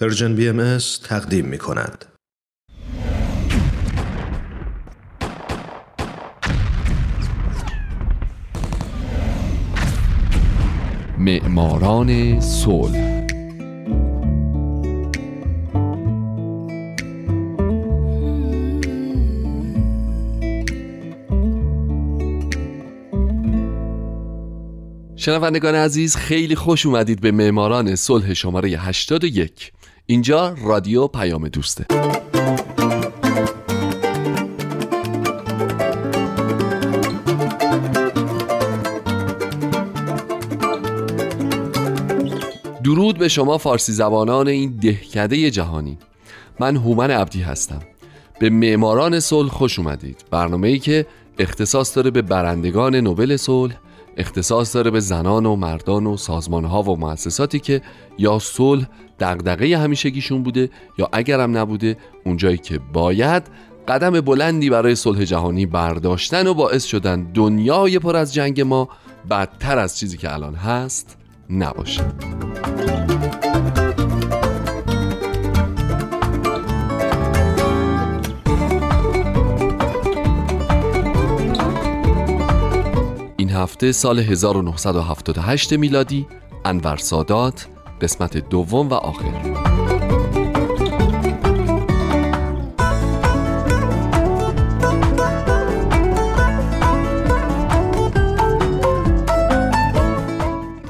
پرژن بی ام تقدیم می کند. معماران صلح شنوندگان عزیز خیلی خوش اومدید به معماران صلح شماره 81 اینجا رادیو پیام دوسته. درود به شما فارسی زبانان این دهکده جهانی. من هومن عبدی هستم. به معماران صلح خوش اومدید. برنامه ای که اختصاص داره به برندگان نوبل صلح اختصاص داره به زنان و مردان و سازمان ها و مؤسساتی که یا صلح دغدغه همیشگیشون بوده یا اگرم نبوده اونجایی که باید قدم بلندی برای صلح جهانی برداشتن و باعث شدن دنیای پر از جنگ ما بدتر از چیزی که الان هست نباشه. هفته سال 1978 میلادی انور سادات قسمت دوم و آخر.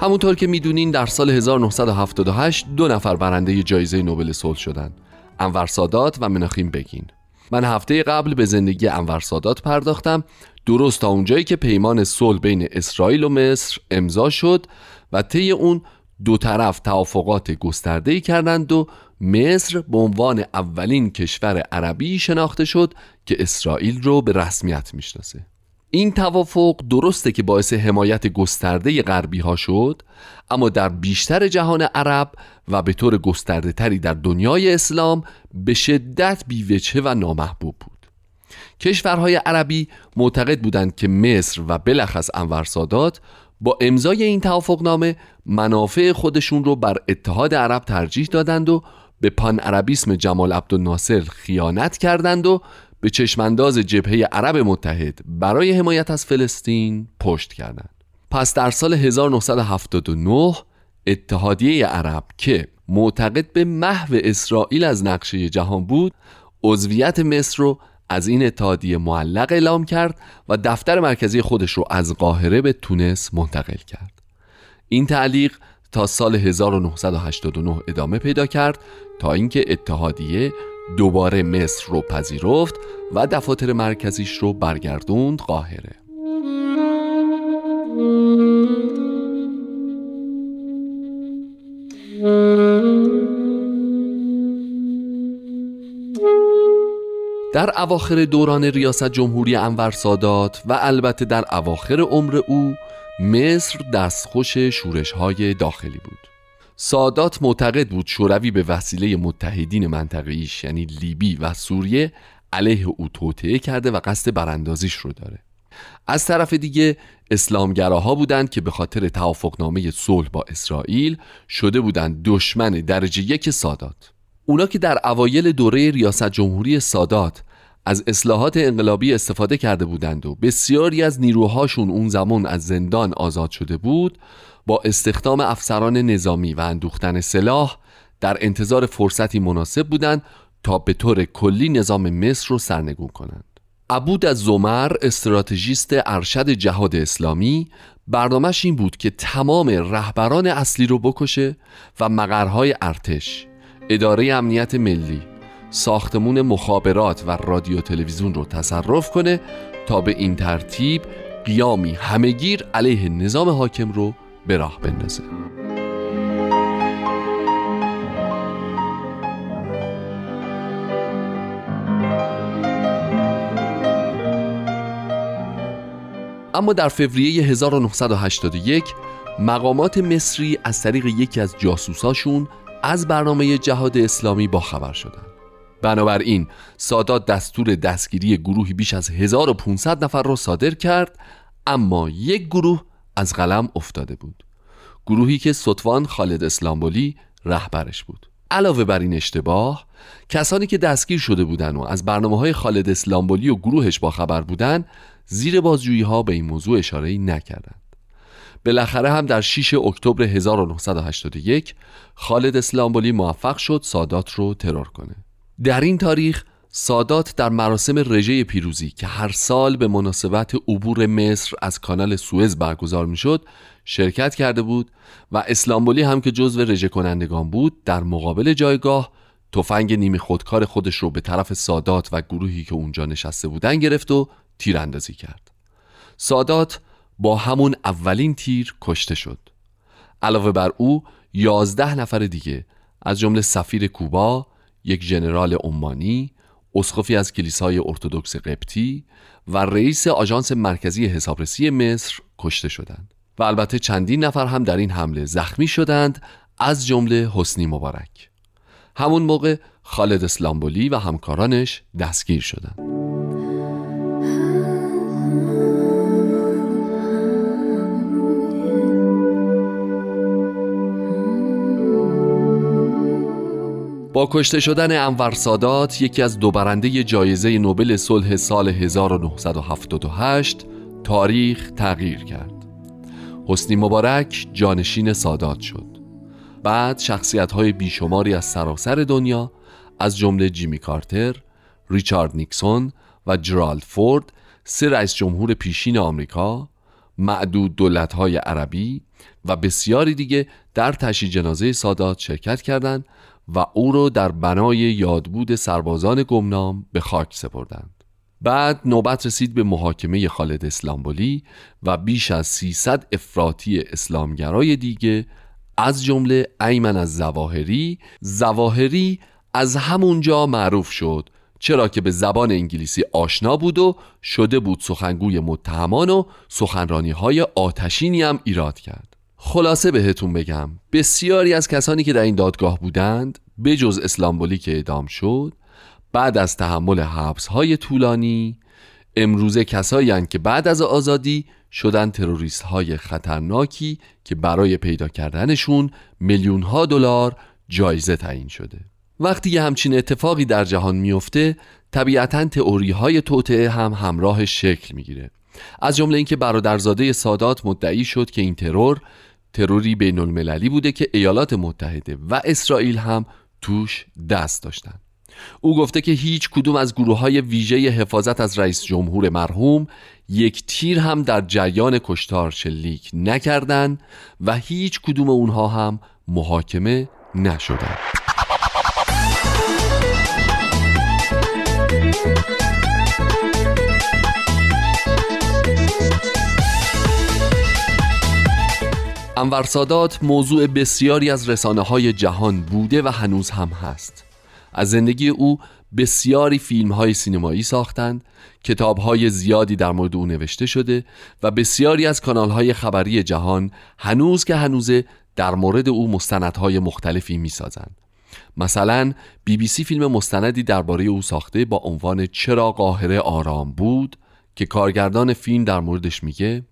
همونطور که می‌دونین در سال 1978 دو نفر برنده جایزه نوبل صلح شدند انور سادات و مناخیم بگین. من هفته قبل به زندگی انور سادات پرداختم. درست تا اونجایی که پیمان صلح بین اسرائیل و مصر امضا شد و طی اون دو طرف توافقات گسترده‌ای کردند و مصر به عنوان اولین کشور عربی شناخته شد که اسرائیل رو به رسمیت می‌شناسه. این توافق درسته که باعث حمایت گسترده غربی ها شد اما در بیشتر جهان عرب و به طور گسترده تری در دنیای اسلام به شدت بیوچه و نامحبوب بود. کشورهای عربی معتقد بودند که مصر و بلخص انور سادات با امضای این توافقنامه منافع خودشون رو بر اتحاد عرب ترجیح دادند و به پان عربیسم جمال عبدالناصر خیانت کردند و به چشمانداز جبهه عرب متحد برای حمایت از فلسطین پشت کردند. پس در سال 1979 اتحادیه عرب که معتقد به محو اسرائیل از نقشه جهان بود عضویت مصر رو از این اتحادیه معلق اعلام کرد و دفتر مرکزی خودش رو از قاهره به تونس منتقل کرد. این تعلیق تا سال 1989 ادامه پیدا کرد تا اینکه اتحادیه دوباره مصر رو پذیرفت و دفاتر مرکزیش رو برگردوند قاهره. در اواخر دوران ریاست جمهوری انور سادات و البته در اواخر عمر او مصر دستخوش شورش های داخلی بود. سادات معتقد بود شوروی به وسیله متحدین منطقه ایش یعنی لیبی و سوریه علیه او توطعه کرده و قصد براندازیش رو داره. از طرف دیگه اسلامگراها بودند که به خاطر توافقنامه صلح با اسرائیل شده بودند دشمن درجه یک سادات. اونا که در اوایل دوره ریاست جمهوری سادات از اصلاحات انقلابی استفاده کرده بودند و بسیاری از نیروهاشون اون زمان از زندان آزاد شده بود با استخدام افسران نظامی و اندوختن سلاح در انتظار فرصتی مناسب بودند تا به طور کلی نظام مصر رو سرنگون کنند. عبود از زمر استراتژیست ارشد جهاد اسلامی برنامهش این بود که تمام رهبران اصلی رو بکشه و مقرهای ارتش اداره امنیت ملی ساختمون مخابرات و رادیو تلویزیون رو تصرف کنه تا به این ترتیب قیامی همهگیر علیه نظام حاکم رو به راه بندازه. اما در فوریه 1981 مقامات مصری از طریق یکی از جاسوساشون از برنامه جهاد اسلامی با خبر شدند. بنابراین سادات دستور دستگیری گروهی بیش از 1500 نفر را صادر کرد اما یک گروه از قلم افتاده بود. گروهی که سطوان خالد اسلامبولی رهبرش بود. علاوه بر این اشتباه کسانی که دستگیر شده بودند و از برنامه های خالد اسلامبولی و گروهش با خبر بودند زیر بازجویی ها به این موضوع اشاره نکردند. بالاخره هم در 6 اکتبر 1981 خالد اسلامبولی موفق شد سادات رو ترور کنه. در این تاریخ سادات در مراسم رژه پیروزی که هر سال به مناسبت عبور مصر از کانال سوئز برگزار می‌شد شرکت کرده بود و اسلامبولی هم که جزو رژه کنندگان بود در مقابل جایگاه تفنگ نیمی خودکار خودش رو به طرف سادات و گروهی که اونجا نشسته بودن گرفت و تیراندازی کرد. سادات با همون اولین تیر کشته شد. علاوه بر او یازده نفر دیگه از جمله سفیر کوبا یک ژنرال عمانی اسقفی از کلیسای ارتودکس قبطی و رئیس آژانس مرکزی حسابرسی مصر کشته شدند. و البته چندین نفر هم در این حمله زخمی شدند از جمله حسنی مبارک. همون موقع خالد اسلامبولی و همکارانش دستگیر شدند. با کشته شدن انور سادات یکی از دو برنده جایزه نوبل صلح سال 1978 تاریخ تغییر کرد. حسنی مبارک جانشین سادات شد. بعد شخصیت های بیشماری از سراسر دنیا از جمله جیمی کارتر، ریچارد نیکسون و جرالد فورد سه رئیس جمهور پیشین آمریکا، معدود دولت های عربی و بسیاری دیگه در تشییع جنازه سادات شرکت کردند و او را در بنای یادبود سربازان گمنام به خاک سپردند. بعد نوبت رسید به محاکمه خالد اسلامبولی و بیش از 300 افراطی اسلامگرای دیگه از جمله ایمن از زواهری زواهری از همونجا معروف شد چرا که به زبان انگلیسی آشنا بود و شده بود سخنگوی متهمان و سخنرانی های آتشینی هم ایراد کرد. خلاصه بهتون بگم بسیاری از کسانی که در این دادگاه بودند بجز اسلامبولی که اعدام شد بعد از تحمل حبس های طولانی امروزه کسایی که بعد از آزادی شدن تروریست های خطرناکی که برای پیدا کردنشون میلیون ها دلار جایزه تعیین شده. وقتی یه همچین اتفاقی در جهان میفته طبیعتا تئوری های توطعه هم همراه شکل می‌گیره از جمله اینکه برادرزاده سادات مدعی شد که این ترور تروری بین المللی بوده که ایالات متحده و اسرائیل هم توش دست داشتن او گفته که هیچ کدوم از گروه های ویژه حفاظت از رئیس جمهور مرحوم یک تیر هم در جریان کشتار شلیک نکردند و هیچ کدوم اونها هم محاکمه نشدند. انور سادات موضوع بسیاری از رسانه های جهان بوده و هنوز هم هست. از زندگی او بسیاری فیلم های سینمایی ساختند کتاب های زیادی در مورد او نوشته شده و بسیاری از کانال های خبری جهان هنوز که هنوزه در مورد او مستندهای مختلفی می سازند مثلا بی بی سی فیلم مستندی درباره او ساخته با عنوان چرا قاهره آرام بود که کارگردان فیلم در موردش میگه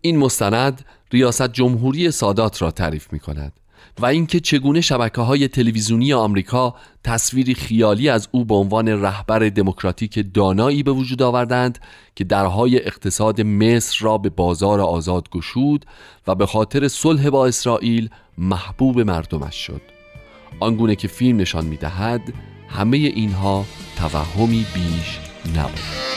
این مستند ریاست جمهوری سادات را تعریف می کند و اینکه چگونه شبکه های تلویزیونی آمریکا تصویری خیالی از او به عنوان رهبر دموکراتیک دانایی به وجود آوردند که درهای اقتصاد مصر را به بازار آزاد گشود و به خاطر صلح با اسرائیل محبوب مردمش شد. آنگونه که فیلم نشان می دهد همه اینها توهمی بیش نبود.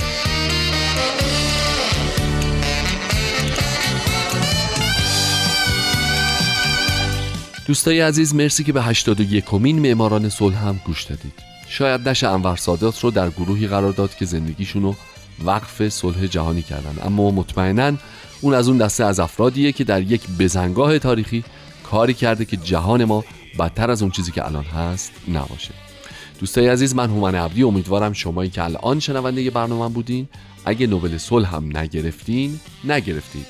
دوستای عزیز مرسی که به 81 کمین معماران صلح هم گوش دادید. شاید نشه انور سادات رو در گروهی قرار داد که زندگیشون رو وقف صلح جهانی کردن. اما مطمئنا اون از اون دسته از افرادیه که در یک بزنگاه تاریخی کاری کرده که جهان ما بدتر از اون چیزی که الان هست نباشه. دوستای عزیز من هومن عبدی امیدوارم شمایی که الان شنونده برنامه بودین. اگه نوبل صلح هم نگرفتین نگرفتید.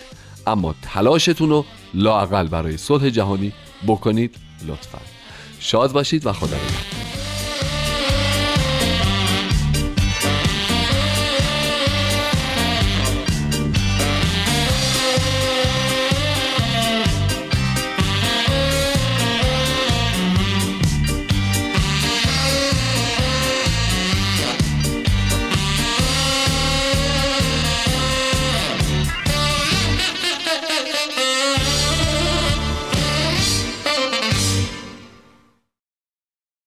اما تلاشتون رو لاقل برای صلح جهانی بکنید لطفا. شاد باشید و خدا نگهدار.